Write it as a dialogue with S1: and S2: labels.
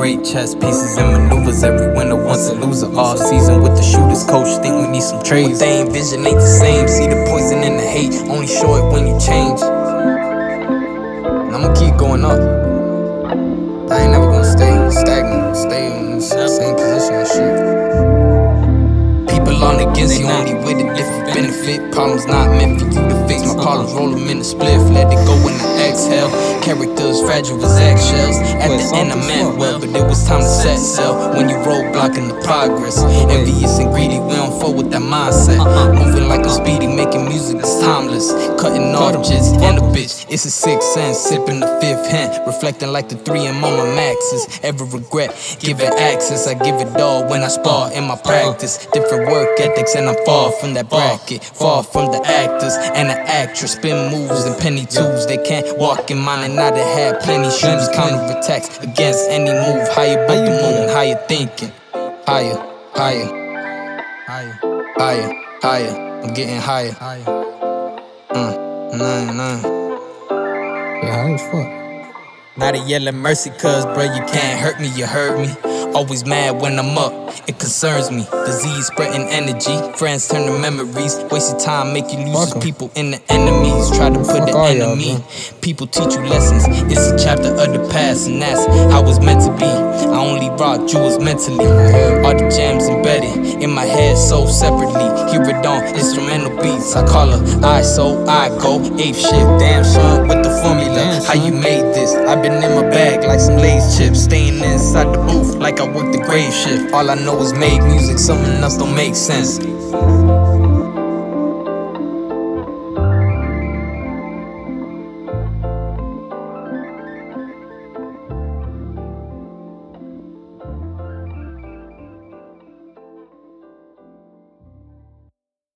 S1: great chess pieces and maneuvers. Every winner wants a loser. Off season with the shooters. Coach think we need some trades. What they envision ain't the same. See the poison in the hate. Only show it when you change. And I'ma keep going up. I ain't never gonna stay stagnant, stay in the same position and shit. People on against you, only with a different benefit. Problems not meant for you to problems roll them in the spliff, let it go in the exhale. Characters fragile as eggshells. At the end, I meant well, but it was time to set sail. When you roadblocking the progress, envious and greedy, we don't fall with that mindset. Uh-huh. Moving like a speedy, making music that's timeless. Cutting off just and a bitch. It's a sixth sense, sipping the hint. Reflecting like the three and my maxes. Ever regret giving access? I give it all when I spar in my practice. Different work ethics, and I'm far from that bracket. Far from the actors and the actress. Spin moves and penny twos. They can't walk in mine, and I done had plenty shoes. Counter attacks against any move. Higher above the moon, higher thinking. Higher, higher, higher, higher, higher. I'm getting higher. Uh, nine, nine.
S2: Yeah, high as fuck.
S1: Not a yelling mercy, cuz, bro, you can't hurt me, you hurt me. Always mad when I'm up, it concerns me. Disease spreading energy, friends turn to memories. Wasted time make you lose people in the enemies. Try to put the enemy. People teach you lessons, it's a chapter of the past, and that's how it's meant to be. I only rock jewels mentally. All the jams embedded in my head so separately. Hear it on instrumental beats. I call her I so I go ape shit. Damn son with the formula. How you made this? I've been in my bag like some lace chips. Staying inside the booth like I work the grave shift. All I know is make music, something else don't make sense.